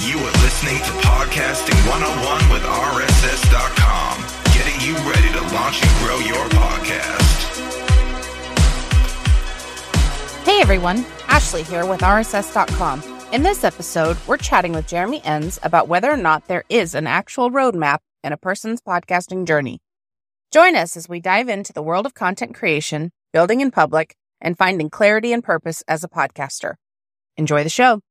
You are listening to Podcasting 101 with RSS.com, getting you ready to launch and grow your podcast. Hey everyone, Ashley here with RSS.com. In this episode, we're chatting with Jeremy Enns about whether or not there is an actual roadmap in a person's podcasting journey. Join us as we dive into the world of content creation, building in public, and finding clarity and purpose as a podcaster. Enjoy the show.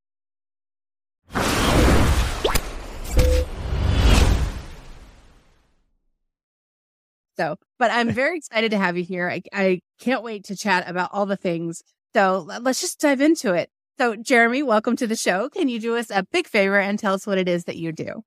So, but I'm very excited to have you here. I, I can't wait to chat about all the things. So let's just dive into it. So, Jeremy, welcome to the show. Can you do us a big favor and tell us what it is that you do?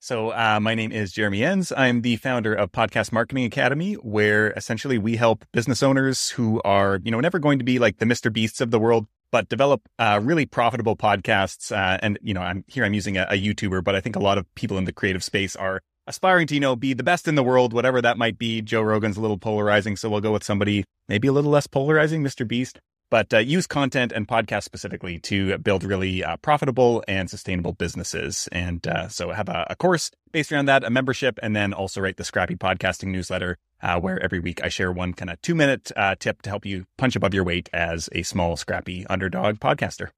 So, uh, my name is Jeremy Enns. I'm the founder of Podcast Marketing Academy, where essentially we help business owners who are, you know, never going to be like the Mr. Beasts of the world, but develop uh, really profitable podcasts. Uh, and, you know, I'm here, I'm using a, a YouTuber, but I think a lot of people in the creative space are aspiring to, you know, be the best in the world, whatever that might be. Joe Rogan's a little polarizing, so we'll go with somebody maybe a little less polarizing, Mr. Beast. But uh, use content and podcast specifically to build really uh, profitable and sustainable businesses. And uh, so have a, a, course based around that, a membership, and then also write the Scrappy Podcasting newsletter, uh, where every week I share one kind of two minute uh, tip to help you punch above your weight as a small, scrappy underdog podcaster.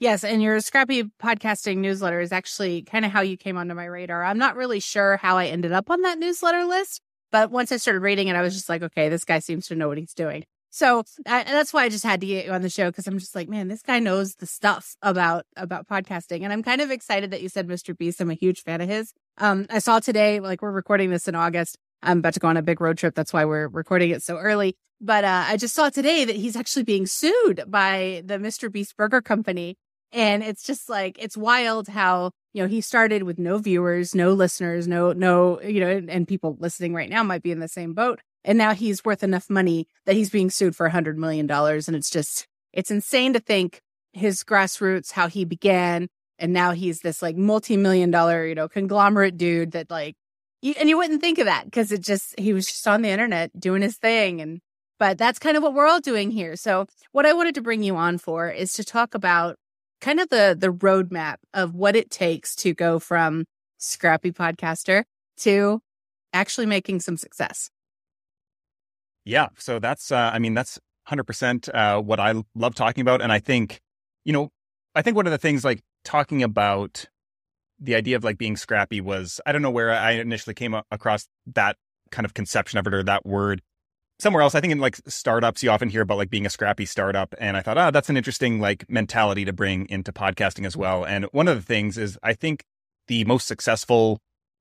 Yes, and your scrappy podcasting newsletter is actually kind of how you came onto my radar. I'm not really sure how I ended up on that newsletter list, but once I started reading it, I was just like, okay, this guy seems to know what he's doing. So I, that's why I just had to get you on the show because I'm just like, man, this guy knows the stuff about about podcasting, and I'm kind of excited that you said Mr. Beast. I'm a huge fan of his. Um, I saw today, like we're recording this in August. I'm about to go on a big road trip. That's why we're recording it so early. But uh, I just saw today that he's actually being sued by the Mr. Beast Burger Company and it's just like, it's wild how, you know, he started with no viewers, no listeners, no, no, you know, and people listening right now might be in the same boat. And now he's worth enough money that he's being sued for a hundred million dollars. And it's just, it's insane to think his grassroots, how he began. And now he's this like multi-million dollar, you know, conglomerate dude that like, you, and you wouldn't think of that because it just, he was just on the internet doing his thing. And, but that's kind of what we're all doing here. So what I wanted to bring you on for is to talk about kind of the the roadmap of what it takes to go from scrappy podcaster to actually making some success. Yeah, so that's uh, I mean that's 100% uh, what I love talking about and I think you know I think one of the things like talking about the idea of like being scrappy was I don't know where I initially came across that kind of conception of it or that word somewhere else. I think in like startups, you often hear about like being a scrappy startup. And I thought, ah, oh, that's an interesting like mentality to bring into podcasting as well. And one of the things is I think the most successful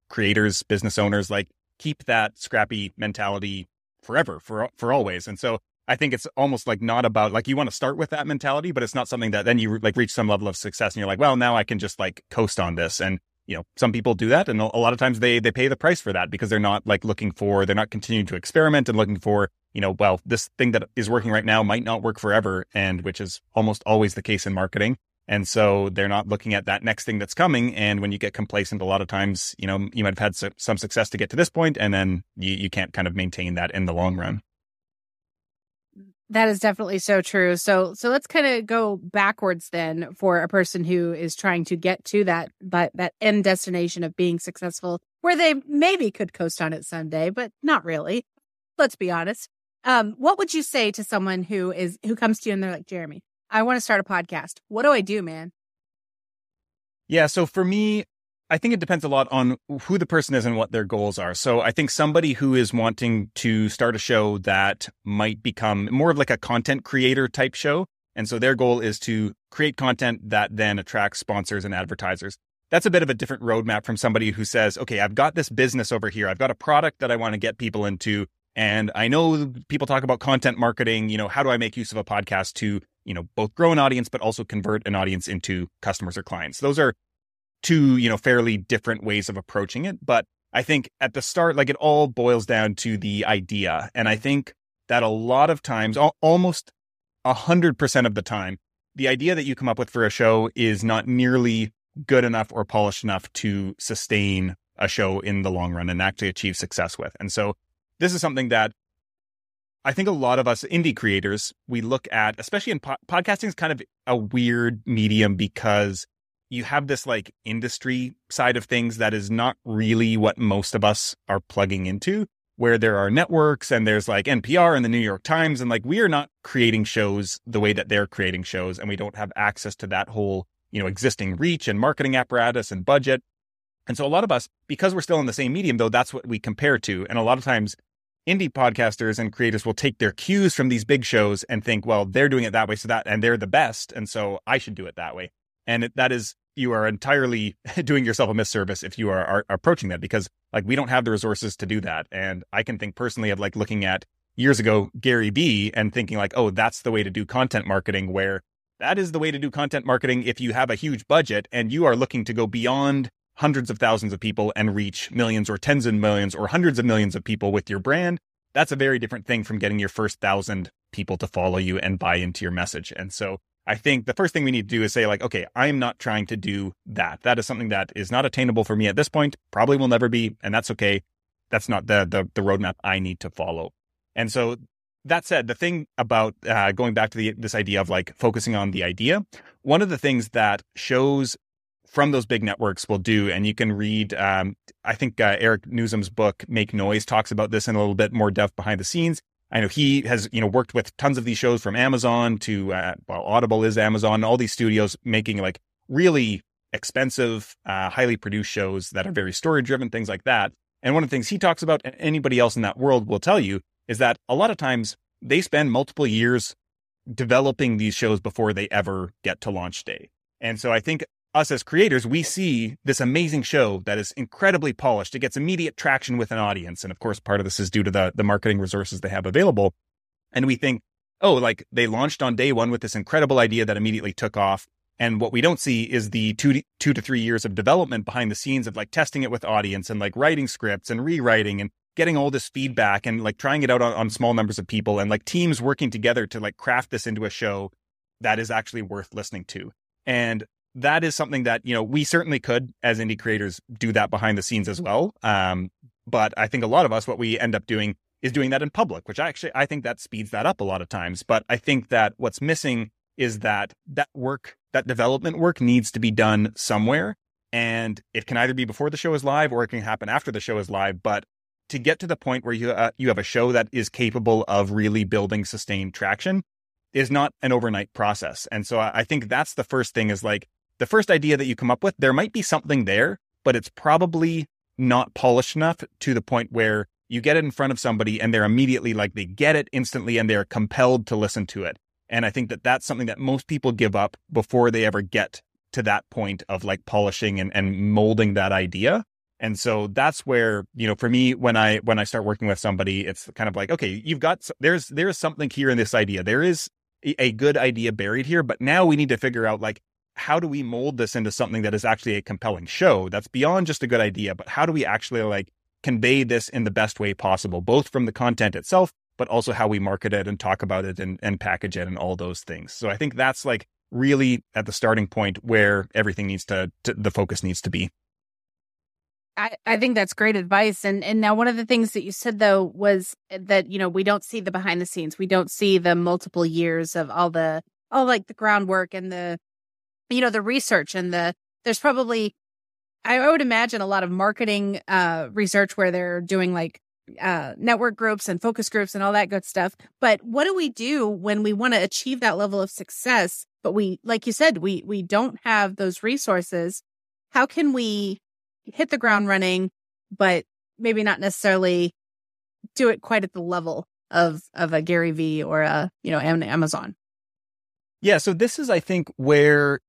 creators, business owners, like keep that scrappy mentality forever, for for always. And so I think it's almost like not about like you want to start with that mentality, but it's not something that then you like reach some level of success and you're like, well, now I can just like coast on this. And you know, some people do that, and a lot of times they they pay the price for that because they're not like looking for they're not continuing to experiment and looking for you know, well, this thing that is working right now might not work forever, and which is almost always the case in marketing. And so they're not looking at that next thing that's coming. And when you get complacent, a lot of times, you know, you might have had some success to get to this point, and then you, you can't kind of maintain that in the long run. That is definitely so true. So so let's kind of go backwards then for a person who is trying to get to that that that end destination of being successful where they maybe could coast on it someday, but not really. Let's be honest. Um, what would you say to someone who is who comes to you and they're like, Jeremy, I want to start a podcast. What do I do, man? Yeah, so for me, I think it depends a lot on who the person is and what their goals are. So I think somebody who is wanting to start a show that might become more of like a content creator type show. And so their goal is to create content that then attracts sponsors and advertisers. That's a bit of a different roadmap from somebody who says, okay, I've got this business over here. I've got a product that I want to get people into. And I know people talk about content marketing. You know, how do I make use of a podcast to, you know, both grow an audience, but also convert an audience into customers or clients? Those are two, you know, fairly different ways of approaching it. But I think at the start, like it all boils down to the idea. And I think that a lot of times, almost a hundred percent of the time, the idea that you come up with for a show is not nearly good enough or polished enough to sustain a show in the long run and actually achieve success with. And so this is something that I think a lot of us indie creators, we look at, especially in po- podcasting is kind of a weird medium because you have this like industry side of things that is not really what most of us are plugging into, where there are networks and there's like NPR and the New York Times. And like we are not creating shows the way that they're creating shows. And we don't have access to that whole, you know, existing reach and marketing apparatus and budget. And so a lot of us, because we're still in the same medium, though, that's what we compare to. And a lot of times indie podcasters and creators will take their cues from these big shows and think, well, they're doing it that way. So that, and they're the best. And so I should do it that way. And that is you are entirely doing yourself a misservice if you are, are, approaching that because like we don't have the resources to do that. And I can think personally of like looking at years ago Gary Vee and thinking like, oh, that's the way to do content marketing where that is the way to do content marketing if you have a huge budget and you are looking to go beyond hundreds of thousands of people and reach millions or tens of millions or hundreds of millions of people with your brand. That's a very different thing from getting your first thousand people to follow you and buy into your message. And so I think the first thing we need to do is say, like, okay, I am not trying to do that. That is something that is not attainable for me at this point, probably will never be, and that's okay. That's not the the, the roadmap I need to follow. And so that said, the thing about uh, going back to the, this idea of like focusing on the idea, one of the things that shows from those big networks will do, and you can read, um, I think uh, Eric Nuzum's book, Make Noise, talks about this in a little bit more depth behind the scenes. I know he has, you know, worked with tons of these shows from Amazon to, uh, well, Audible is Amazon, all these studios making like really expensive, uh, highly produced shows that are very story driven, things like that. And one of the things he talks about, and anybody else in that world will tell you, is that a lot of times they spend multiple years developing these shows before they ever get to launch day. And so I think us as creators, we see this amazing show that is incredibly polished. It gets immediate traction with an audience. And of course, part of this is due to the, the marketing resources they have available. And we think, oh, like they launched on day one with this incredible idea that immediately took off. And what we don't see is the two to, two to three years of development behind the scenes of like testing it with audience and like writing scripts and rewriting and getting all this feedback and like trying it out on, on small numbers of people and like teams working together to like craft this into a show that is actually worth listening to. And that is something that you know we certainly could as indie creators do that behind the scenes as well. Um, but i think a lot of us what we end up doing is doing that in public which I actually i think that speeds that up a lot of times. But i think that what's missing is that that work that development work needs to be done somewhere. And it can either be before the show is live or it can happen after the show is live. But to get to the point where you uh, you have a show that is capable of really building sustained traction is not an overnight process. And so i think that's the first thing is like the first idea that you come up with, there might be something there, but it's probably not polished enough to the point where you get it in front of somebody and they're immediately like they get it instantly and they're compelled to listen to it. And I think that that's something that most people give up before they ever get to that point of like polishing and, and molding that idea. And so that's where, you know, for me, when I, when I start working with somebody, it's kind of like, okay, you've got, there's, there's something here in this idea. There is a good idea buried here, but now we need to figure out like, how do we mold this into something that is actually a compelling show that's beyond just a good idea, but how do we actually like convey this in the best way possible, both from the content itself, but also how we market it and talk about it and, and package it and all those things. So I think that's like really at the starting point where everything needs to, to the focus needs to be. I, I think that's great advice. And and now one of the things that you said though was that, you know, we don't see the behind the scenes. We don't see the multiple years of all the all like the groundwork and the you know, the research and the, there's probably, I, would imagine a lot of marketing uh, research where they're doing like uh, network groups and focus groups and all that good stuff. But what do we do when we want to achieve that level of success? But we, like you said, we we don't have those resources. How can we hit the ground running, but maybe not necessarily do it quite at the level of of a Gary Vee or a you know Amazon? Yeah, so this is I think where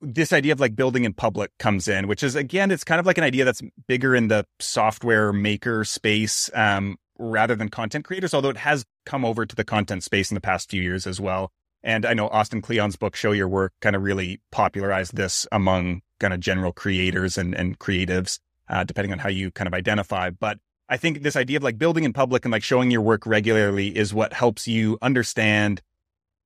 this idea of like building in public comes in, which is again, it's kind of like an idea that's bigger in the software maker space um, rather than content creators, although it has come over to the content space in the past few years as well. And I know Austin Kleon's book, Show Your Work, kind of really popularized this among kind of general creators and, and creatives, uh, depending on how you kind of identify. But I think this idea of like building in public and like showing your work regularly is what helps you understand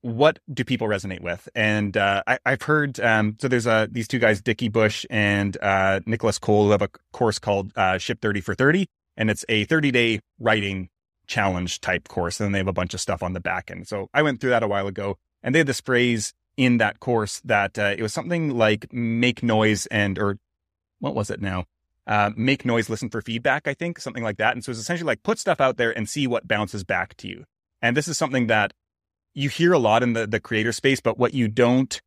what do people resonate with? And uh, I, have heard um, so there's uh, these two guys, Dickie Bush and uh, Nicholas Cole, who have a course called uh, Ship 30 for 30, and it's a 30 day writing challenge type course. And then they have a bunch of stuff on the back end. So I went through that a while ago, and they had this phrase in that course that uh, it was something like make noise and, or what was it now? Uh, make noise, listen for feedback, I think, something like that. And so it's essentially like put stuff out there and see what bounces back to you. And this is something that you hear a lot in the, the creator space, but what you don't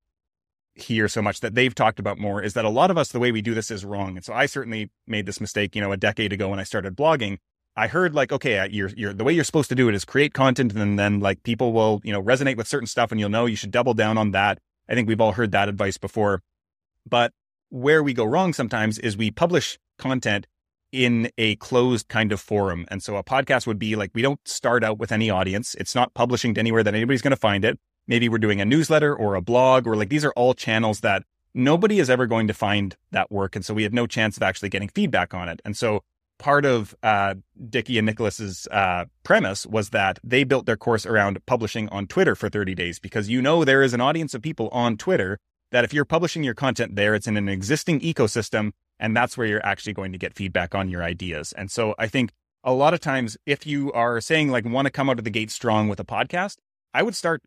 hear so much that they've talked about more is that a lot of us, the way we do this is wrong. And so I certainly made this mistake, you know, a decade ago when I started blogging. I heard like, okay, uh, you're, you're, the way you're supposed to do it is create content and then like people will, you know, resonate with certain stuff and you'll know you should double down on that. I think we've all heard that advice before. But where we go wrong sometimes is we publish content in a closed kind of forum. And so a podcast would be like, we don't start out with any audience. It's not publishing to anywhere that anybody's going to find it. Maybe we're doing a newsletter or a blog or like these are all channels that nobody is ever going to find that work. And so we have no chance of actually getting feedback on it. And so part of uh, Dickie and Nicholas's uh, premise was that they built their course around publishing on Twitter for 30 days because you know there is an audience of people on Twitter that if you're publishing your content there, it's in an existing ecosystem and that's where you're actually going to get feedback on your ideas. And so I think a lot of times, if you are saying like want to come out of the gate strong with a podcast, I would start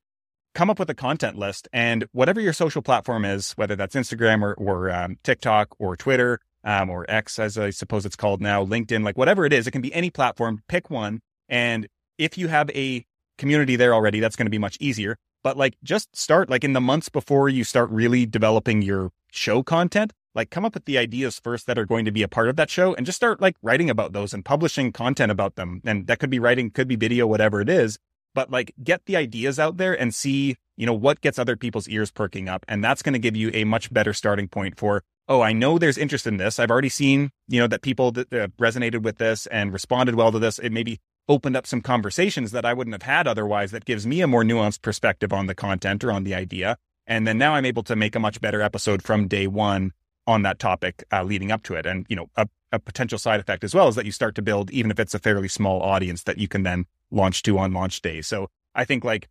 come up with a content list and whatever your social platform is, whether that's Instagram or, or um, TikTok or Twitter um, or X, as I suppose it's called now, LinkedIn, like whatever it is, it can be any platform. Pick one. And if you have a community there already, that's going to be much easier. But like just start like in the months before you start really developing your show content, like come up with the ideas first that are going to be a part of that show and just start like writing about those and publishing content about them. And that could be writing, could be video, whatever it is. But like get the ideas out there and see, you know, what gets other people's ears perking up. And that's going to give you a much better starting point for, oh, I know there's interest in this. I've already seen, you know, that people that resonated with this and responded well to this. It maybe opened up some conversations that I wouldn't have had otherwise that gives me a more nuanced perspective on the content or on the idea. And then now I'm able to make a much better episode from day one on that topic uh, leading up to it. And, you know, a, a, potential side effect as well is that you start to build, even if it's a fairly small audience that you can then launch to on launch day. So I think like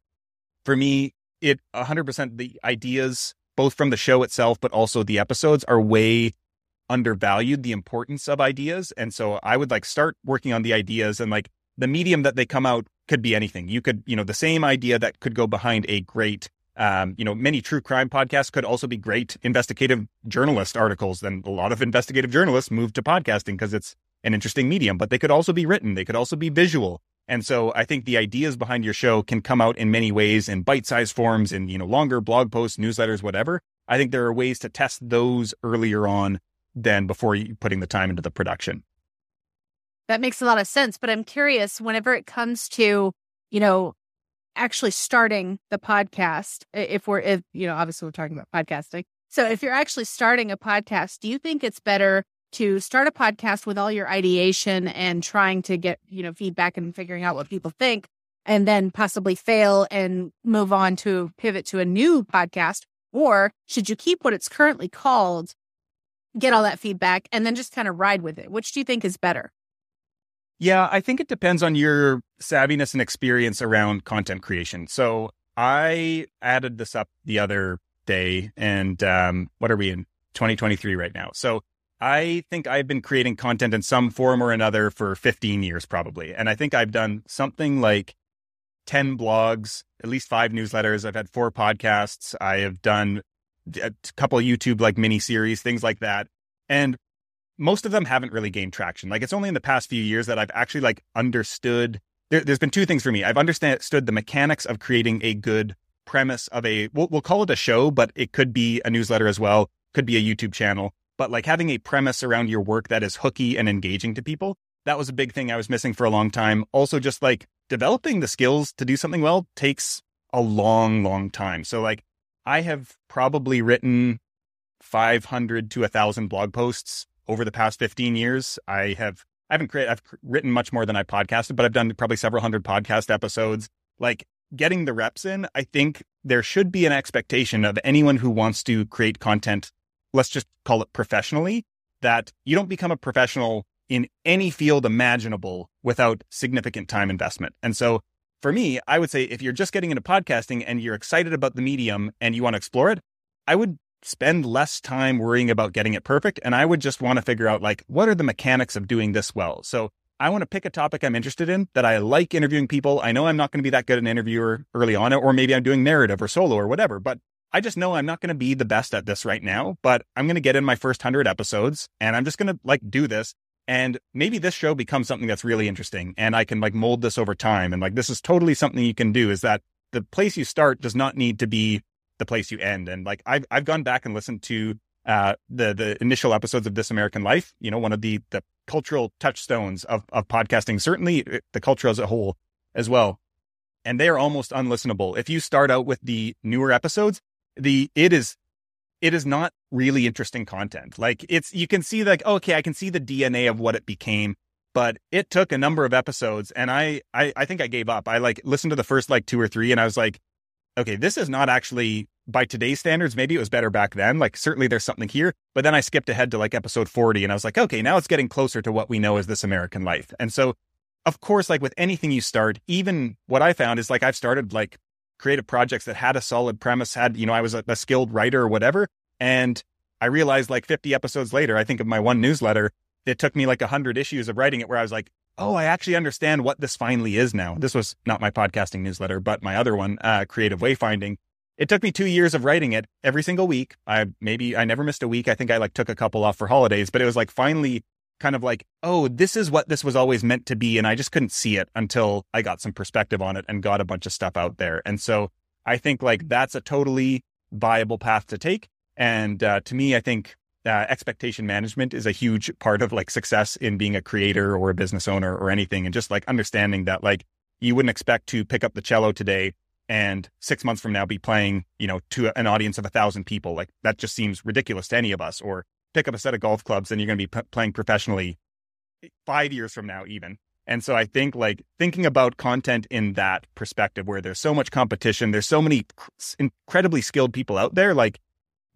for me, it 100% the ideas, both from the show itself, but also the episodes are way undervalued the importance of ideas. And so I would like start working on the ideas and like the medium that they come out could be anything. You could, you know, the same idea that could go behind a great um, you know, many true crime podcasts could also be great investigative journalist articles. Then a lot of investigative journalists move to podcasting because it's an interesting medium, but they could also be written. They could also be visual. And so I think the ideas behind your show can come out in many ways in bite-sized forms in, you know, longer blog posts, newsletters, whatever. I think there are ways to test those earlier on than before you putting the time into the production. That makes a lot of sense. But I'm curious, whenever it comes to, you know, actually starting the podcast, if we're, if, you know, obviously we're talking about podcasting. So if you're actually starting a podcast, do you think it's better to start a podcast with all your ideation and trying to get, you know, feedback and figuring out what people think and then possibly fail and move on to pivot to a new podcast? Or should you keep what it's currently called, get all that feedback, and then just kind of ride with it? Which do you think is better? Yeah, I think it depends on your savviness and experience around content creation. So I added this up the other day, and um, what are we in 2023 right now? So I think I've been creating content in some form or another for 15 years, probably. And I think I've done something like 10 blogs, at least five newsletters. I've had four podcasts. I have done a couple YouTube like mini series, things like that. And most of them haven't really gained traction. Like it's only in the past few years that I've actually like understood. There, has been two things for me. I've understood the mechanics of creating a good premise of a. We'll, we'll call it a show, but it could be a newsletter as well. Could be a YouTube channel. But like having a premise around your work that is hooky and engaging to people. That was a big thing I was missing for a long time. Also, just like developing the skills to do something well takes a long, long time. So like I have probably written 500 to a thousand blog posts over the past 15 years. I have I haven't created I've written much more than I podcasted, but I've done probably several hundred podcast episodes. Like getting the reps in, I think there should be an expectation of anyone who wants to create content, let's just call it professionally, that you don't become a professional in any field imaginable without significant time investment. And so for me, I would say if you're just getting into podcasting and you're excited about the medium and you want to explore it, I would spend less time worrying about getting it perfect. And I would just want to figure out like, what are the mechanics of doing this well? So I want to pick a topic I'm interested in that I like interviewing people. I know I'm not going to be that good an interviewer early on, or maybe I'm doing narrative or solo or whatever, but I just know I'm not going to be the best at this right now, but I'm going to get in my first 100 episodes and I'm just going to like do this. And maybe this show becomes something that's really interesting and I can like mold this over time. And like, this is totally something you can do is that the place you start does not need to be the place you end. And like, I've, I've gone back and listened to uh, the, the initial episodes of This American Life, you know, one of the, the cultural touchstones of, of podcasting, certainly uh, the culture as a whole as well. And they are almost unlistenable. If you start out with the newer episodes, the it is it is not really interesting content. Like it's you can see like okay, I can see the DNA of what it became, but it took a number of episodes and I I I think I gave up. I like listened to the first like two or three and I was like, okay, this is not actually by today's standards, maybe it was better back then. Like certainly there's something here, but then I skipped ahead to like episode 40 and I was like, okay, now it's getting closer to what we know as this American life. And so of course, like with anything you start, even what I found is like I've started like creative projects that had a solid premise, had, you know, I was a, a skilled writer or whatever. And I realized like 50 episodes later, I think of my one newsletter, it took me like 100 issues of writing it where I was like, oh, I actually understand what this finally is now. This was not my podcasting newsletter, but my other one, uh, Creative Wayfinding. It took me two years of writing it every single week. I maybe I never missed a week. I think I like took a couple off for holidays, but it was like finally kind of like, oh, this is what this was always meant to be. And I just couldn't see it until I got some perspective on it and got a bunch of stuff out there. And so I think like that's a totally viable path to take. And uh, to me, I think uh, expectation management is a huge part of like success in being a creator or a business owner or anything. And just like understanding that like you wouldn't expect to pick up the cello today and six months from now be playing, you know, to an audience of a thousand people. Like that just seems ridiculous to any of us. Or pick up a set of golf clubs and you're going to be p- playing professionally five years from now, even. And so I think like thinking about content in that perspective where there's so much competition, there's so many incredibly skilled people out there, like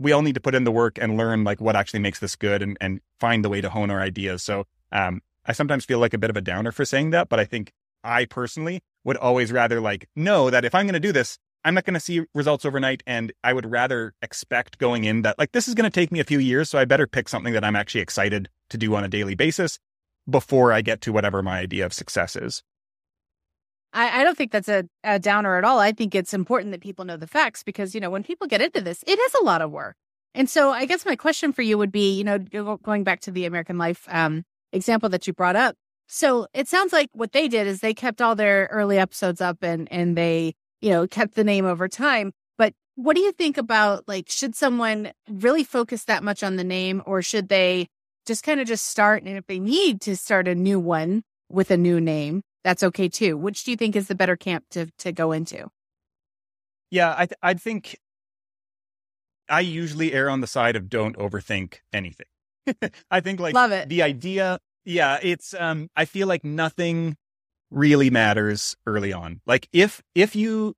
we all need to put in the work and learn like what actually makes this good and, and find the way to hone our ideas. So um, I sometimes feel like a bit of a downer for saying that, but I think I personally would always rather like know that if I'm going to do this, I'm not going to see results overnight. And I would rather expect going in that like this is going to take me a few years. So I better pick something that I'm actually excited to do on a daily basis before I get to whatever my idea of success is. I, I don't think that's a, a downer at all. I think it's important that people know the facts because, you know, when people get into this, it is a lot of work. And so I guess my question for you would be, you know, going back to the American Life um, example that you brought up. So it sounds like what they did is they kept all their early episodes up and and they you know, kept the name over time. But what do you think about like, should someone really focus that much on the name or should they just kind of just start? And if they need to start a new one with a new name, that's okay too. Which do you think is the better camp to, to go into? Yeah, I, th- I think I usually err on the side of don't overthink anything. I think like Love it. the idea, yeah, it's um I feel like nothing really matters early on. Like if if you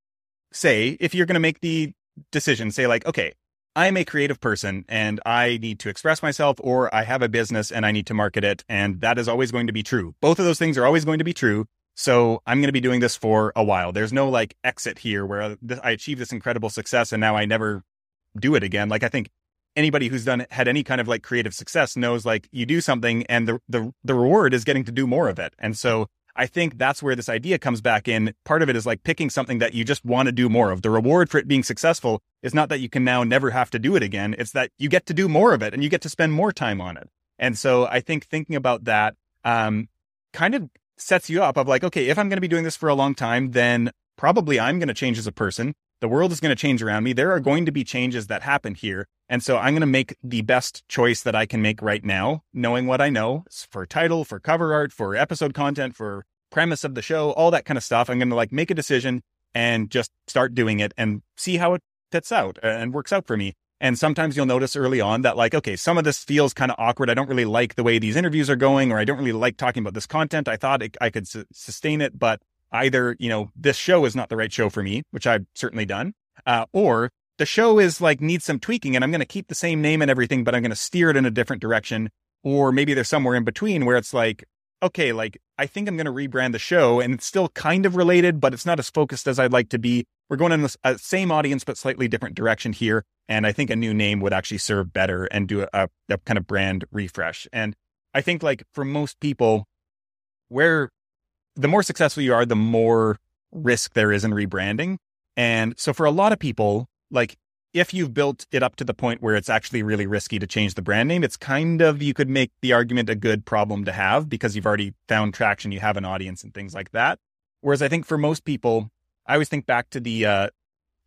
say if you're going to make the decision, say like, okay, I'm a creative person and I need to express myself, or I have a business and I need to market it, and that is always going to be true. Both of those things are always going to be true. So I'm going to be doing this for a while. There's no like exit here where I achieve this incredible success and now I never do it again. Like I think anybody who's done had any kind of like creative success knows like you do something and the the the reward is getting to do more of it. And so I think that's where this idea comes back in. Part of it is like picking something that you just want to do more of. The reward for it being successful is not that you can now never have to do it again. It's that you get to do more of it and you get to spend more time on it. And so I think thinking about that um, kind of sets you up of like, okay, if I'm going to be doing this for a long time, then probably I'm going to change as a person. The world is going to change around me. There are going to be changes that happen here. And so I'm going to make the best choice that I can make right now, knowing what I know for title, for cover art, for episode content, for premise of the show, all that kind of stuff. I'm going to like make a decision and just start doing it and see how it fits out and works out for me. And sometimes you'll notice early on that, like, okay, some of this feels kind of awkward. I don't really like the way these interviews are going, or I don't really like talking about this content. I thought it, I could su- sustain it, but either, you know, this show is not the right show for me, which I've certainly done, uh, or the show is like needs some tweaking and I'm going to keep the same name and everything, but I'm going to steer it in a different direction. Or maybe there's somewhere in between where it's like, okay, like I think I'm going to rebrand the show and it's still kind of related, but it's not as focused as I'd like to be. We're going in the uh, same audience, but slightly different direction here. And I think a new name would actually serve better and do a, a kind of brand refresh. And I think like for most people, where the more successful you are, the more risk there is in rebranding. And so for a lot of people, like if you've built it up to the point where it's actually really risky to change the brand name, it's kind of, you could make the argument a good problem to have because you've already found traction, you have an audience and things like that. Whereas I think for most people, I always think back to the, uh,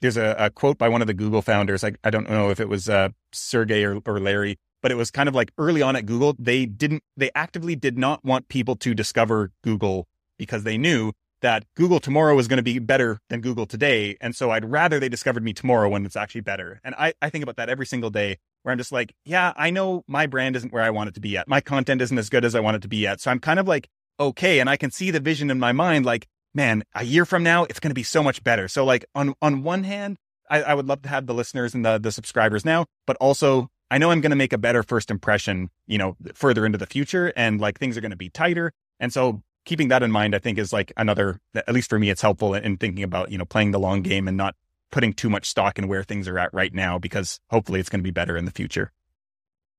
there's a, a, quote by one of the Google founders. I, I don't know if it was uh, Sergey or, or Larry, but it was kind of like early on at Google, they didn't, they actively did not want people to discover Google because they knew that Google tomorrow is going to be better than Google today. And so I'd rather they discovered me tomorrow when it's actually better. And I, I think about that every single day where I'm just like, yeah, I know my brand isn't where I want it to be yet. My content isn't as good as I want it to be yet. So I'm kind of like, okay. And I can see the vision in my mind, like, man, a year from now, it's going to be so much better. So like on, on one hand, I, I would love to have the listeners and the, the subscribers now, but also I know I'm going to make a better first impression, you know, further into the future and like things are going to be tighter. And so keeping that in mind, I think is like another, at least for me, it's helpful in thinking about, you know, playing the long game and not putting too much stock in where things are at right now, because hopefully it's going to be better in the future.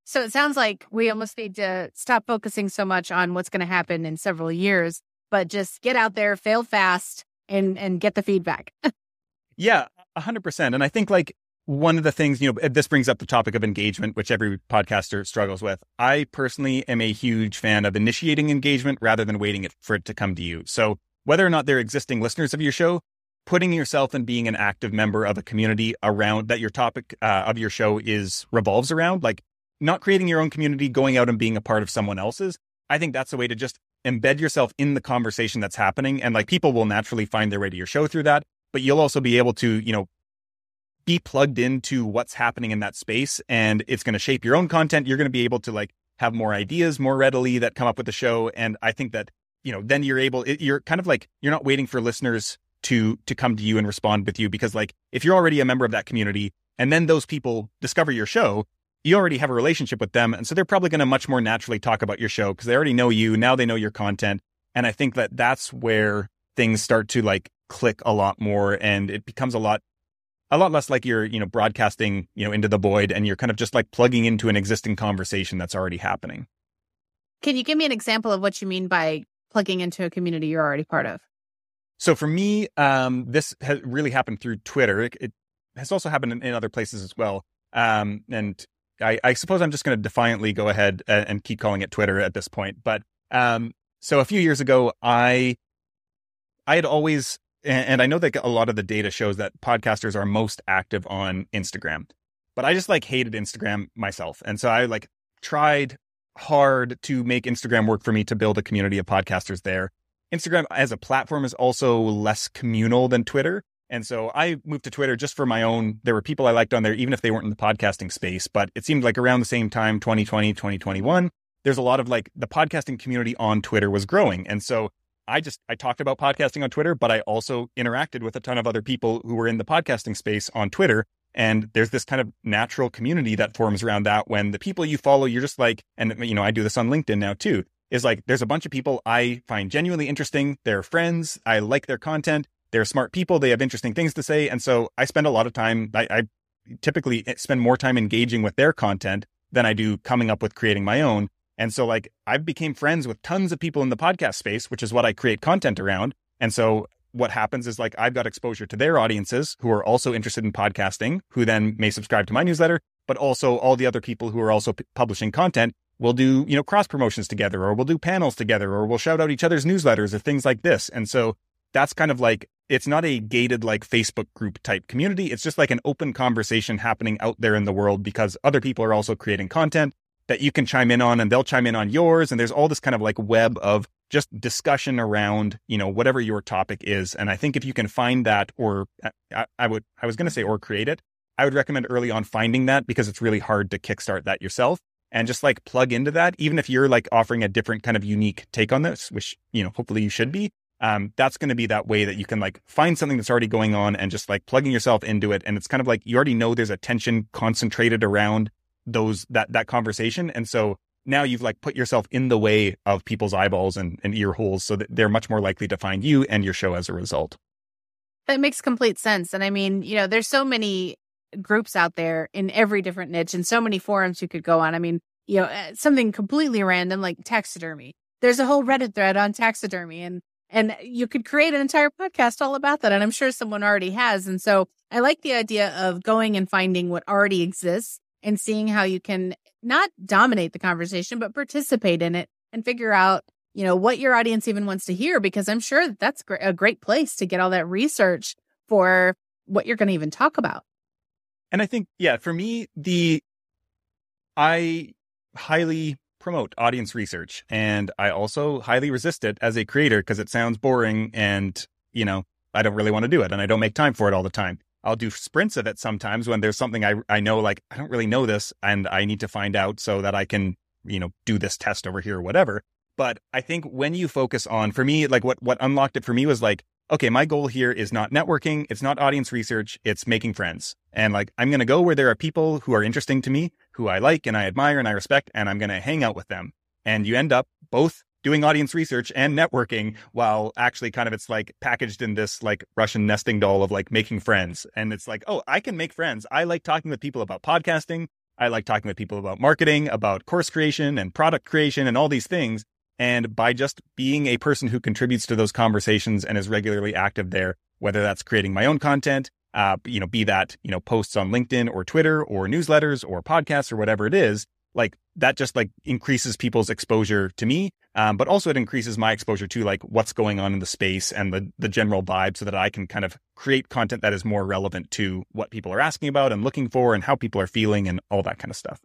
So it sounds like we almost need to stop focusing so much on what's going to happen in several years, but just get out there, fail fast, and and get the feedback. yeah, hundred percent. And I think like one of the things, you know, this brings up the topic of engagement, which every podcaster struggles with. I personally am a huge fan of initiating engagement rather than waiting for it to come to you. So whether or not they're existing listeners of your show, putting yourself and being an active member of a community around that your topic uh, of your show is revolves around, like not creating your own community, going out and being a part of someone else's. I think that's a way to just embed yourself in the conversation that's happening. And like people will naturally find their way to your show through that, but you'll also be able to, you know, be plugged into what's happening in that space and it's going to shape your own content. You're going to be able to like have more ideas more readily that come up with the show. And I think that, you know, then you're able, you're kind of like, you're not waiting for listeners to, to come to you and respond with you because like if you're already a member of that community and then those people discover your show, you already have a relationship with them. And so they're probably going to much more naturally talk about your show because they already know you. Now they know your content. And I think that that's where things start to like click a lot more and it becomes a lot a lot less like you're, you know, broadcasting, you know, into the void and you're kind of just like plugging into an existing conversation that's already happening. Can you give me an example of what you mean by plugging into a community you're already part of? So for me, um, this has really happened through Twitter. It, it has also happened in, in, other places as well. Um, and I, I, suppose I'm just going to defiantly go ahead and, and, keep calling it Twitter at this point. But um, so a few years ago, I I had always and, I know that a lot of the data shows that podcasters are most active on Instagram, but I just like hated Instagram myself. And so I like tried hard to make Instagram work for me to build a community of podcasters there. Instagram as a platform is also less communal than Twitter. And so I moved to Twitter just for my own. There were people I liked on there, even if they weren't in the podcasting space. But it seemed like around the same time, 2020, 2021, there's a lot of like the podcasting community on Twitter was growing. And so I just I talked about podcasting on Twitter, but I also interacted with a ton of other people who were in the podcasting space on Twitter. And there's this kind of natural community that forms around that when the people you follow, you're just like, and you know, I do this on LinkedIn now too, is like there's a bunch of people I find genuinely interesting. They're friends. I like their content. They're smart people. They have interesting things to say. And so I spend a lot of time, I, I typically spend more time engaging with their content than I do coming up with creating my own. And so like I became friends with tons of people in the podcast space, which is what I create content around. And so what happens is like I've got exposure to their audiences who are also interested in podcasting, who then may subscribe to my newsletter, but also all the other people who are also p- publishing content will do, you know, cross promotions together or we'll do panels together or we'll shout out each other's newsletters or things like this. And so that's kind of like it's not a gated like Facebook group type community. It's just like an open conversation happening out there in the world because other people are also creating content that you can chime in on and they'll chime in on yours. And there's all this kind of like web of just discussion around, you know, whatever your topic is. And I think if you can find that or I, I would, I was going to say, or create it, I would recommend early on finding that because it's really hard to kickstart that yourself and just like plug into that. Even if you're like offering a different kind of unique take on this, which, you know, hopefully you should be. Um, that's going to be that way that you can like find something that's already going on and just like plugging yourself into it. And it's kind of like you already know there's a tension concentrated around those that that conversation. And so now you've like put yourself in the way of people's eyeballs and, and ear holes so that they're much more likely to find you and your show as a result. That makes complete sense. And i mean you know there's so many groups out there in every different niche and so many forums you could go on. I mean you know uh, something completely random like taxidermy. There's a whole reddit thread on taxidermy and and you could create an entire podcast all about that and i'm sure someone already has. And so I like the idea of going and finding what already exists and seeing how you can not dominate the conversation, but participate in it and figure out, you know, what your audience even wants to hear, because I'm sure that that's a great place to get all that research for what you're going to even talk about. And I think, yeah, for me, the, I highly promote audience research and I also highly resist it as a creator because it sounds boring and, you know, I don't really want to do it and I don't make time for it all the time. I'll do sprints of it sometimes when there's something I, I know, like, I don't really know this and I need to find out so that I can, you know, do this test over here or whatever. But I think when you focus on, for me, like what, what unlocked it for me was like, okay, my goal here is not networking. It's not audience research. It's making friends. And like, I'm going to go where there are people who are interesting to me, who I like and I admire and I respect, and I'm going to hang out with them. And you end up both doing audience research and networking while actually kind of it's like packaged in this like Russian nesting doll of like making friends. And it's like, oh, I can make friends. I like talking with people about podcasting. I like talking with people about marketing, about course creation and product creation and all these things. And by just being a person who contributes to those conversations and is regularly active there, whether that's creating my own content, uh, you know, be that, you know, posts on LinkedIn or Twitter or newsletters or podcasts or whatever it is, like that just like increases people's exposure to me um, but also it increases my exposure to like what's going on in the space and the the general vibe so that i can kind of create content that is more relevant to what people are asking about and looking for and how people are feeling and all that kind of stuff.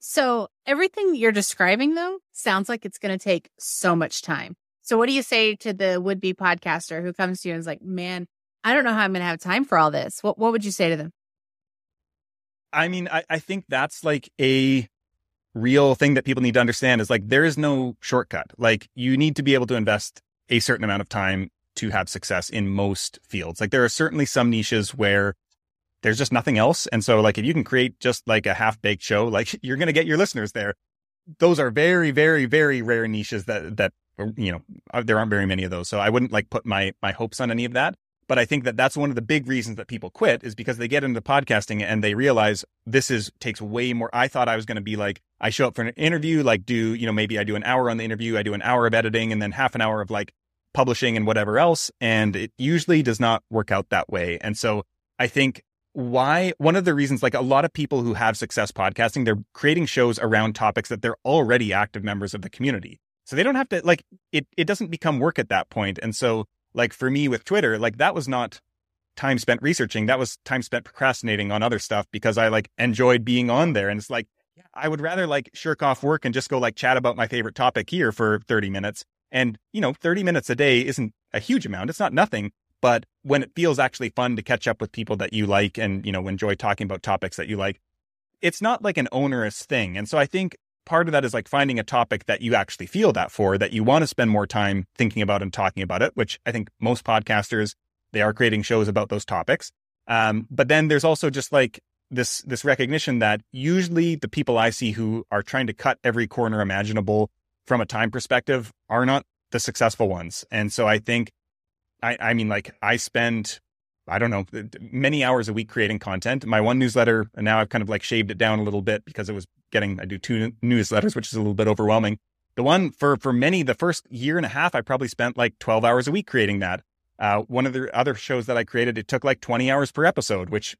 So everything you're describing though sounds like it's going to take so much time. So what do you say to the would-be podcaster who comes to you and is like man i don't know how i'm going to have time for all this. What, what would you say to them? I mean, I, I think that's like a real thing that people need to understand is like there is no shortcut. Like you need to be able to invest a certain amount of time to have success in most fields. Like there are certainly some niches where there's just nothing else. And so like if you can create just like a half baked show, like you're going to get your listeners there. Those are very, very, very rare niches that, that, you know, uh, there aren't very many of those. So I wouldn't like put my, my hopes on any of that. But I think that that's one of the big reasons that people quit is because they get into podcasting and they realize this is takes way more. I thought I was going to be like, I show up for an interview, like do, you know, maybe I do an hour on the interview, I do an hour of editing and then half an hour of like publishing and whatever else. And it usually does not work out that way. And so I think why one of the reasons like a lot of people who have success podcasting, they're creating shows around topics that they're already active members of the community. So they don't have to like it, it doesn't become work at that point. And so like for me with Twitter, like that was not time spent researching. That was time spent procrastinating on other stuff because I like enjoyed being on there. And it's like, I would rather like shirk off work and just go like chat about my favorite topic here for 30 minutes. And, you know, 30 minutes a day isn't a huge amount. It's not nothing. But when it feels actually fun to catch up with people that you like and, you know, enjoy talking about topics that you like, it's not like an onerous thing. And so I think part of that is like finding a topic that you actually feel that for, that you want to spend more time thinking about and talking about it, which I think most podcasters, they are creating shows about those topics. Um, but then there's also just like this, this recognition that usually the people I see who are trying to cut every corner imaginable from a time perspective are not the successful ones. And so I think, I, I mean, like I spend I don't know, many hours a week creating content. My one newsletter, and now I've kind of like shaved it down a little bit because it was getting, I do two newsletters, which is a little bit overwhelming. The one for, for many, the first year and a half, I probably spent like 12 hours a week creating that. Uh, one of the other shows that I created, it took like 20 hours per episode, which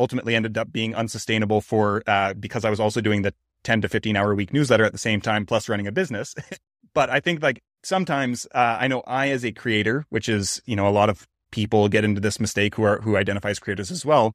ultimately ended up being unsustainable for, uh, because I was also doing the 10 to 15 hour week newsletter at the same time, plus running a business. but I think like sometimes, uh, I know I, as a creator, which is, you know, a lot of people get into this mistake who are who identify as creators as well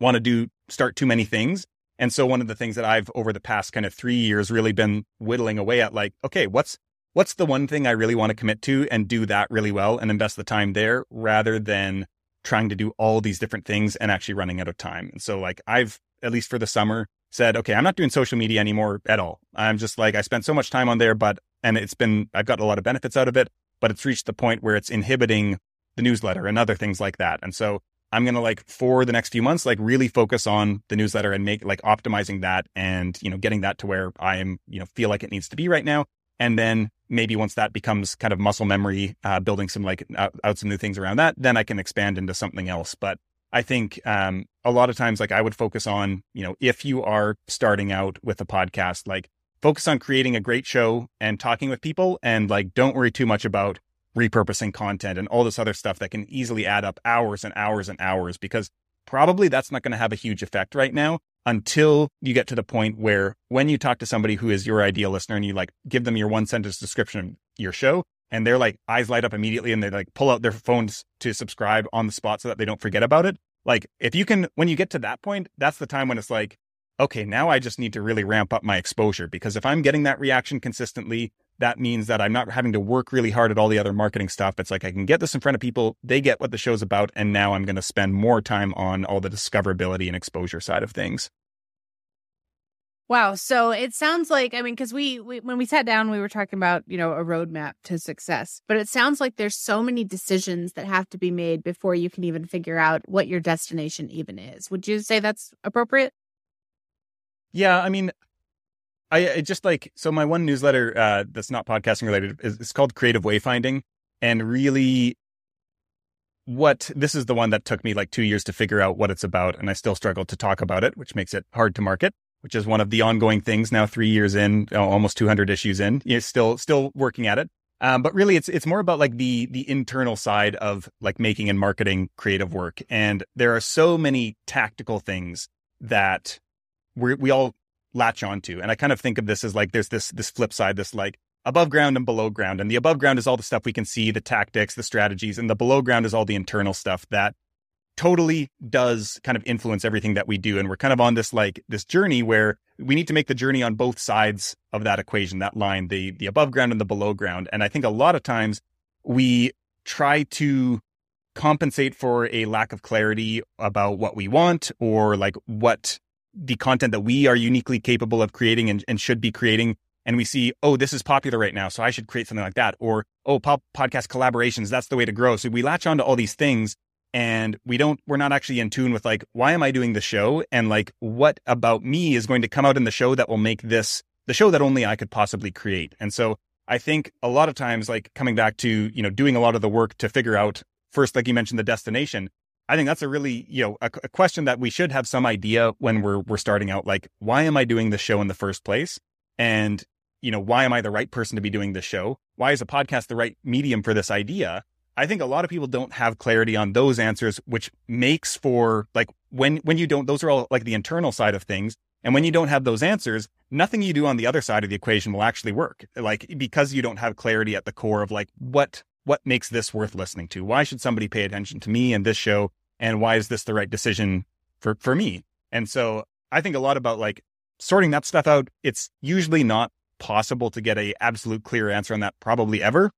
want to do start too many things and so one of the things that i've over the past kind of three years really been whittling away at like okay what's what's the one thing i really want to commit to and do that really well and invest the time there rather than trying to do all these different things and actually running out of time and so like i've at least for the summer said okay i'm not doing social media anymore at all i'm just like i spent so much time on there but and it's been i've got a lot of benefits out of it but it's reached the point where it's inhibiting the newsletter and other things like that. And so I'm going to like for the next few months, like really focus on the newsletter and make like optimizing that and, you know, getting that to where I am, you know, feel like it needs to be right now. And then maybe once that becomes kind of muscle memory, uh, building some like out, out, some new things around that, then I can expand into something else. But I think, um, a lot of times, like I would focus on, you know, if you are starting out with a podcast, like focus on creating a great show and talking with people and like don't worry too much about repurposing content and all this other stuff that can easily add up hours and hours and hours because probably that's not going to have a huge effect right now until you get to the point where when you talk to somebody who is your ideal listener and you like give them your one sentence description of your show and they're like eyes light up immediately and they like pull out their phones to subscribe on the spot so that they don't forget about it. Like if you can, when you get to that point, that's the time when it's like, okay, now I just need to really ramp up my exposure because if I'm getting that reaction consistently, that means that I'm not having to work really hard at all the other marketing stuff. It's like I can get this in front of people, they get what the show's about, and now I'm going to spend more time on all the discoverability and exposure side of things. Wow. So it sounds like, I mean, because we, we, when we sat down, we were talking about, you know, a roadmap to success, but it sounds like there's so many decisions that have to be made before you can even figure out what your destination even is. Would you say that's appropriate? Yeah. I mean, I, I just like, so my one newsletter uh, that's not podcasting related is it's called Creative Wayfinding. And really, what this is the one that took me like two years to figure out what it's about. And I still struggle to talk about it, which makes it hard to market which is one of the ongoing things now three years in almost 200 issues in you're still still working at it um, but really it's it's more about like the the internal side of like making and marketing creative work and there are so many tactical things that we we all latch onto and i kind of think of this as like there's this this flip side this like above ground and below ground and the above ground is all the stuff we can see the tactics the strategies and the below ground is all the internal stuff that totally does kind of influence everything that we do. And we're kind of on this like this journey where we need to make the journey on both sides of that equation, that line, the the above ground and the below ground. And I think a lot of times we try to compensate for a lack of clarity about what we want or like what the content that we are uniquely capable of creating and, and should be creating and we see, oh, this is popular right now, so I should create something like that. Or, oh, pop- podcast collaborations, that's the way to grow. So we latch on to all these things and we don't we're not actually in tune with like why am i doing the show and like what about me is going to come out in the show that will make this the show that only i could possibly create and so i think a lot of times like coming back to you know doing a lot of the work to figure out first like you mentioned the destination i think that's a really you know a, a question that we should have some idea when we're we're starting out like why am i doing the show in the first place and you know why am i the right person to be doing this show why is a podcast the right medium for this idea I think a lot of people don't have clarity on those answers, which makes for like when when you don't those are all like the internal side of things. And when you don't have those answers, nothing you do on the other side of the equation will actually work. Like because you don't have clarity at the core of like what what makes this worth listening to? Why should somebody pay attention to me and this show? And why is this the right decision for for me? And so I think a lot about like sorting that stuff out. It's usually not possible to get a absolute clear answer on that probably ever.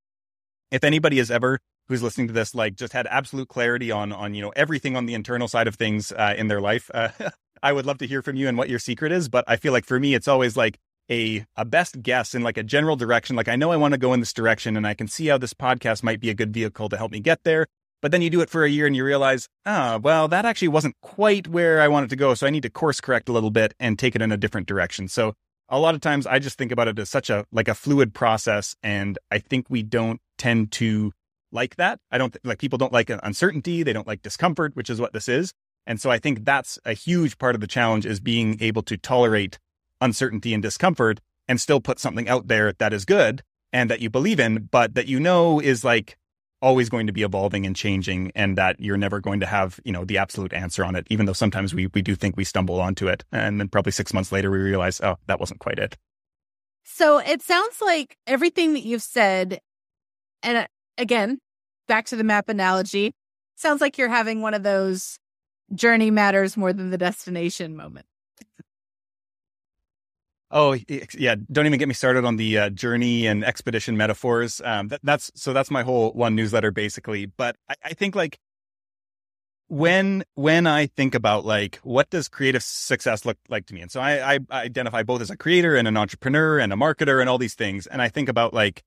If anybody has ever who's listening to this like just had absolute clarity on on you know everything on the internal side of things uh, in their life uh, i would love to hear from you and what your secret is but i feel like for me it's always like a a best guess in like a general direction like i know i want to go in this direction and i can see how this podcast might be a good vehicle to help me get there but then you do it for a year and you realize ah oh, well that actually wasn't quite where i wanted to go so i need to course correct a little bit and take it in a different direction so a lot of times i just think about it as such a like a fluid process and i think we don't tend to like that. I don't like people don't like uncertainty. They don't like discomfort, which is what this is. And so I think that's a huge part of the challenge is being able to tolerate uncertainty and discomfort and still put something out there that is good and that you believe in, but that you know is like always going to be evolving and changing and that you're never going to have, you know, the absolute answer on it, even though sometimes we, we do think we stumble onto it. And then probably six months later, we realize, oh, that wasn't quite it. So it sounds like everything that you've said, and uh, again, back to the map analogy, sounds like you're having one of those journey matters more than the destination moment. Oh yeah, don't even get me started on the uh, journey and expedition metaphors. Um, that, that's so that's my whole one newsletter basically. But I, I think like when when I think about like what does creative success look like to me, and so I, I, I identify both as a creator and an entrepreneur and a marketer and all these things, and I think about like,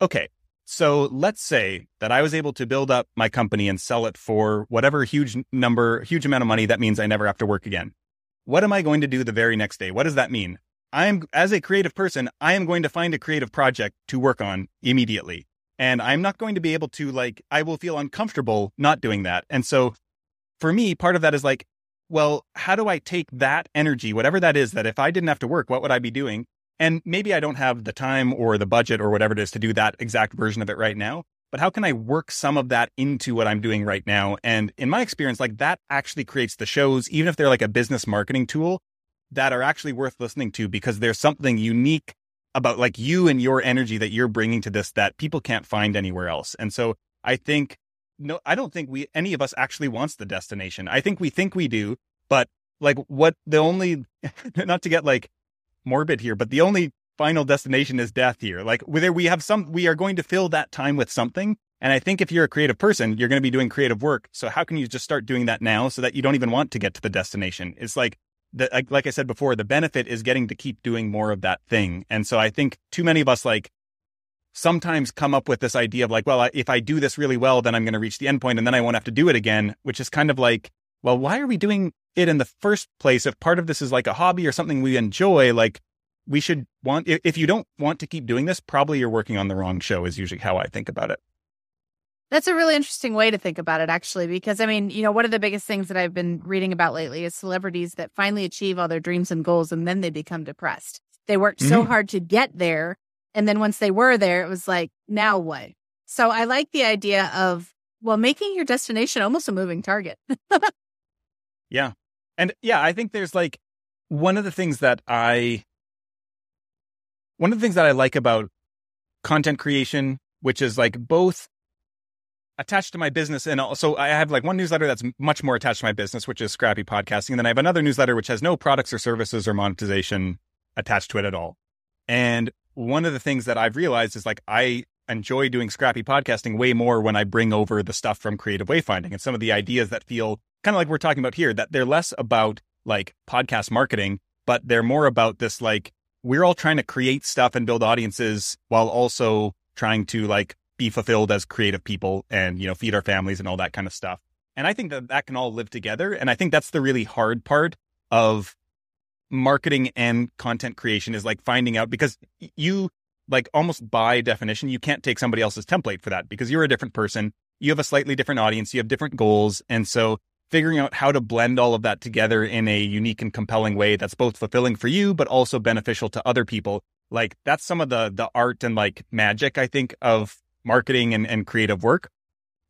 okay, so let's say that I was able to build up my company and sell it for whatever huge number, huge amount of money. That means I never have to work again. What am I going to do the very next day? What does that mean? I'm, as a creative person, I am going to find a creative project to work on immediately. And I'm not going to be able to, like, I will feel uncomfortable not doing that. And so for me, part of that is like, well, how do I take that energy, whatever that is, that if I didn't have to work, what would I be doing? And maybe I don't have the time or the budget or whatever it is to do that exact version of it right now. but how can I work some of that into what I'm doing right now? And in my experience, like that actually creates the shows, even if they're like a business marketing tool that are actually worth listening to because there's something unique about like you and your energy that you're bringing to this that people can't find anywhere else. And so I think no, I don't think we any of us actually wants the destination. I think we think we do, but like what the only not to get like morbid here, but the only final destination is death here. Like whether we have some we are going to fill that time with something. And I think if you're a creative person, you're going to be doing creative work. So how can you just start doing that now so that you don't even want to get to the destination? It's like the, like, like I said before, the benefit is getting to keep doing more of that thing. And so I think too many of us like sometimes come up with this idea of like, well, if I do this really well, then I'm going to reach the end point and then I won't have to do it again, which is kind of like, well, why are we doing it in the first place? If part of this is like a hobby or something we enjoy, like we should want, if you don't want to keep doing this, probably you're working on the wrong show is usually how I think about it. That's a really interesting way to think about it, actually, because I mean, you know, one of the biggest things that I've been reading about lately is celebrities that finally achieve all their dreams and goals and then they become depressed. They worked mm-hmm. so hard to get there and then once they were there, it was like, now what? So I like the idea of, well, making your destination almost a moving target. yeah. And yeah, I think there's like one of the things that I, one of the things that I like about content creation, which is like both attached to my business and also I have like one newsletter that's much more attached to my business, which is Scrappy Podcasting. And then I have another newsletter which has no products or services or monetization attached to it at all. And one of the things that I've realized is like I enjoy doing scrappy podcasting way more when I bring over the stuff from creative wayfinding and some of the ideas that feel kind of like we're talking about here, that they're less about like podcast marketing, but they're more about this like we're all trying to create stuff and build audiences while also trying to like be fulfilled as creative people and you know feed our families and all that kind of stuff. And I think that that can all live together. And I think that's the really hard part of marketing and content creation is like finding out because you like almost by definition you can't take somebody else's template for that because you're a different person you have a slightly different audience you have different goals and so figuring out how to blend all of that together in a unique and compelling way that's both fulfilling for you but also beneficial to other people like that's some of the the art and like magic i think of marketing and, and creative work.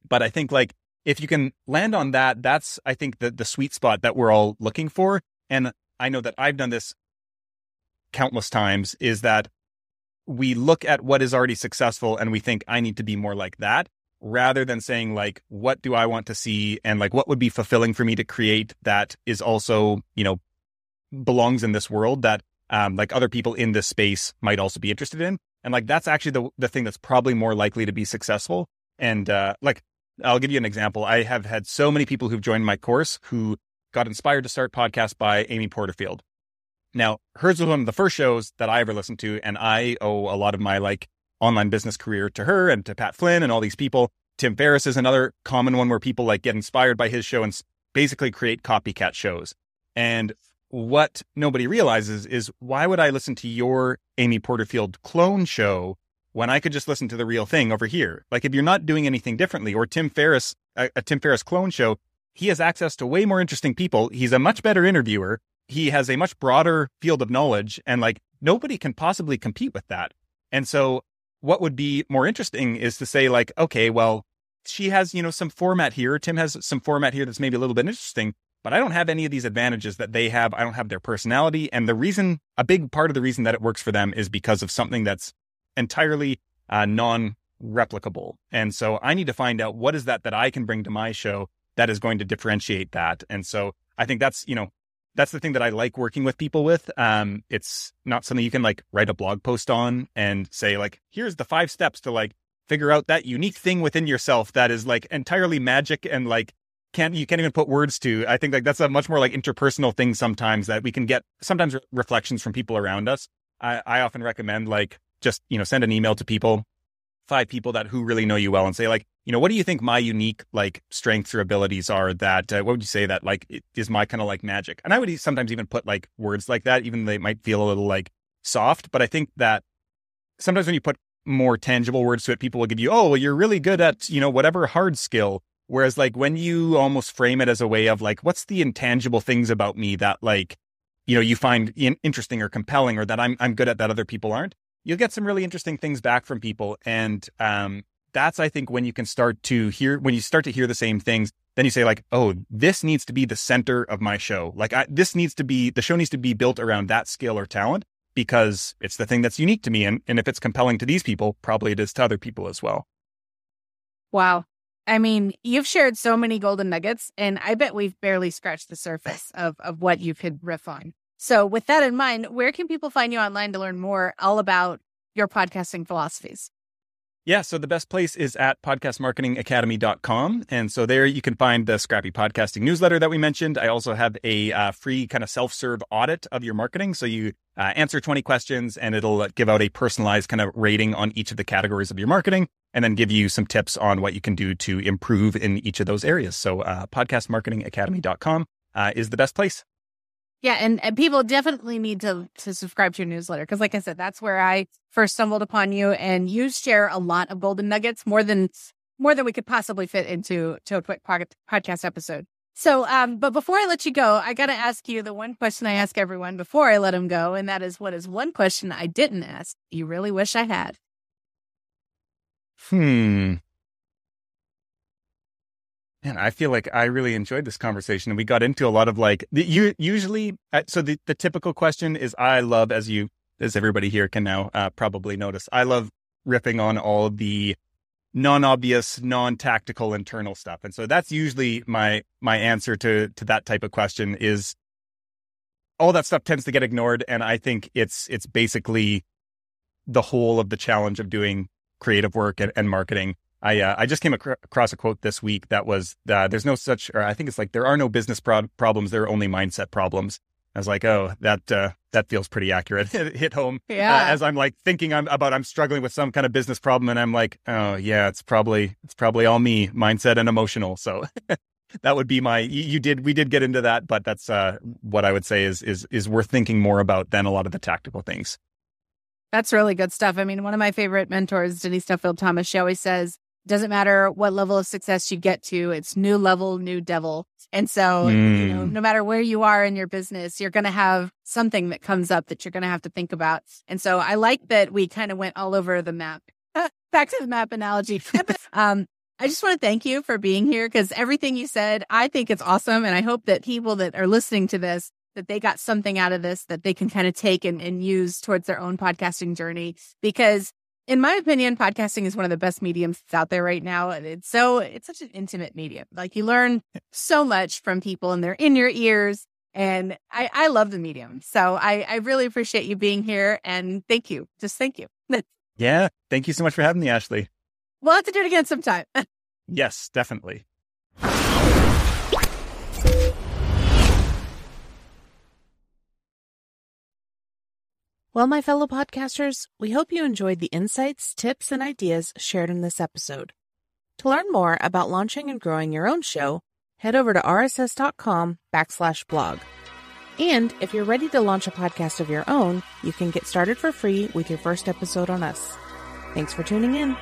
But i think like if you can land on that that's i think the the sweet spot that we're all looking for. And I know that I've done this countless times is that we look at what is already successful and we think I need to be more like that rather than saying like what do I want to see? And like what would be fulfilling for me to create that is also, you know, belongs in this world that um like other people in this space might also be interested in. And like that's actually the the thing that's probably more likely to be successful. And uh like I'll give you an example. I have had so many people who've joined my course who got inspired to start podcast by Amy Porterfield. Now, hers was one of the first shows that I ever listened to, and I owe a lot of my like online business career to her and to Pat Flynn and all these people. Tim Ferriss is another common one where people like get inspired by his show and basically create copycat shows. And what nobody realizes is why would I listen to your Amy Porterfield clone show when I could just listen to the real thing over here? Like if you're not doing anything differently, or Tim Ferriss, a, a Tim Ferriss clone show, he has access to way more interesting people. He's a much better interviewer. He has a much broader field of knowledge and like nobody can possibly compete with that. And so what would be more interesting is to say like, okay, well, she has, you know, some format here. Tim has some format here that's maybe a little bit interesting, but I don't have any of these advantages that they have. I don't have their personality. And the reason, a big part of the reason that it works for them is because of something that's entirely uh, non replicable. And so I need to find out what is that that I can bring to my show that is going to differentiate that. And so I think that's, you know, that's the thing that I like working with people with. Um, it's not something you can like write a blog post on and say like, here's the five steps to like figure out that unique thing within yourself that is like entirely magic and like can't you can't even put words to. I think like that's a much more like interpersonal thing sometimes that we can get sometimes re- reflections from people around us. I, I often recommend like just you know send an email to people five people that who really know you well and say like you know what do you think my unique like strengths or abilities are that uh, what would you say that like is my kind of like magic and i would sometimes even put like words like that even they might feel a little like soft but i think that sometimes when you put more tangible words to it people will give you oh well you're really good at you know whatever hard skill whereas like when you almost frame it as a way of like what's the intangible things about me that like you know you find in- interesting or compelling or that i'm i'm good at that other people aren't you'll get some really interesting things back from people. And um, that's I think when you can start to hear when you start to hear the same things, then you say like, oh, this needs to be the center of my show. Like I, this needs to be the show needs to be built around that skill or talent because it's the thing that's unique to me. And and if it's compelling to these people, probably it is to other people as well. Wow. I mean, you've shared so many golden nuggets, and I bet we've barely scratched the surface of, of what you could riff on. So, with that in mind, where can people find you online to learn more all about your podcasting philosophies? Yeah, so the best place is at podcastmarketingacademy.com. And so there you can find the Scrappy Podcasting newsletter that we mentioned. I also have a uh, free kind of self serve audit of your marketing. So you uh, answer 20 questions and it'll give out a personalized kind of rating on each of the categories of your marketing and then give you some tips on what you can do to improve in each of those areas. So uh, podcastmarketingacademy.com uh, is the best place. Yeah, and, and people definitely need to to subscribe to your newsletter because, like I said, that's where I first stumbled upon you, and you share a lot of golden nuggets more than more than we could possibly fit into to a quick podcast episode. So, um, but before I let you go, I got to ask you the one question I ask everyone before I let them go, and that is, what is one question I didn't ask you really wish I had? Hmm. Man, I feel like I really enjoyed this conversation, and we got into a lot of like the, you usually. Uh, so the the typical question is, I love as you as everybody here can now uh, probably notice, I love riffing on all the non-obvious, non-tactical internal stuff, and so that's usually my my answer to to that type of question is all that stuff tends to get ignored, and I think it's it's basically the whole of the challenge of doing creative work and, and marketing I uh, I just came ac- across a quote this week that was uh, there's no such or I think it's like there are no business pro- problems there are only mindset problems. I was like, oh, that uh, that feels pretty accurate. hit home. Uh, yeah. as I'm like thinking I'm about I'm struggling with some kind of business problem, and I'm like, oh yeah, it's probably it's probably all me, mindset and emotional. So that would be my. You, you, did we did get into that, but that's uh, what I would say is is is worth thinking more about than a lot of the tactical things. That's really good stuff. I mean, one of my favorite mentors, Denise Duffield Thomas, she always says, doesn't matter what level of success you get to, it's new level, new devil. And so, mm. you know, mm. no matter where you are in your business, you're going to have something that comes up that you're going to have to think about. And so I like that we kind of went all over the map. Back to the map analogy. um, I just want to thank you for being here because everything you said, I think it's awesome. And I hope that people that are listening to this, that they got something out of this that they can kind of take and, and use towards their own podcasting journey because in my opinion, podcasting is one of the best mediums out there right now. And it's so, it's such an intimate medium. Like you learn so much from people and they're in your ears. And I, I love the medium. So I, I really appreciate you being here and thank you. Just thank you. yeah. Thank you so much for having me, Ashley. We'll have to do it again sometime. yes, definitely. Well, my fellow podcasters, we hope you enjoyed the insights, tips, and ideas shared in this episode. To learn more about launching and growing your own show, head over to rss.com backslash blog. And if you're ready to launch a podcast of your own, you can get started for free with your first episode on us. Thanks for tuning in.